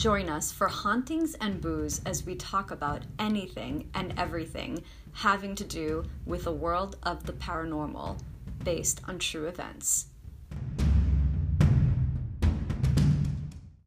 Join us for Hauntings and Booze as we talk about anything and everything having to do with the world of the paranormal based on true events.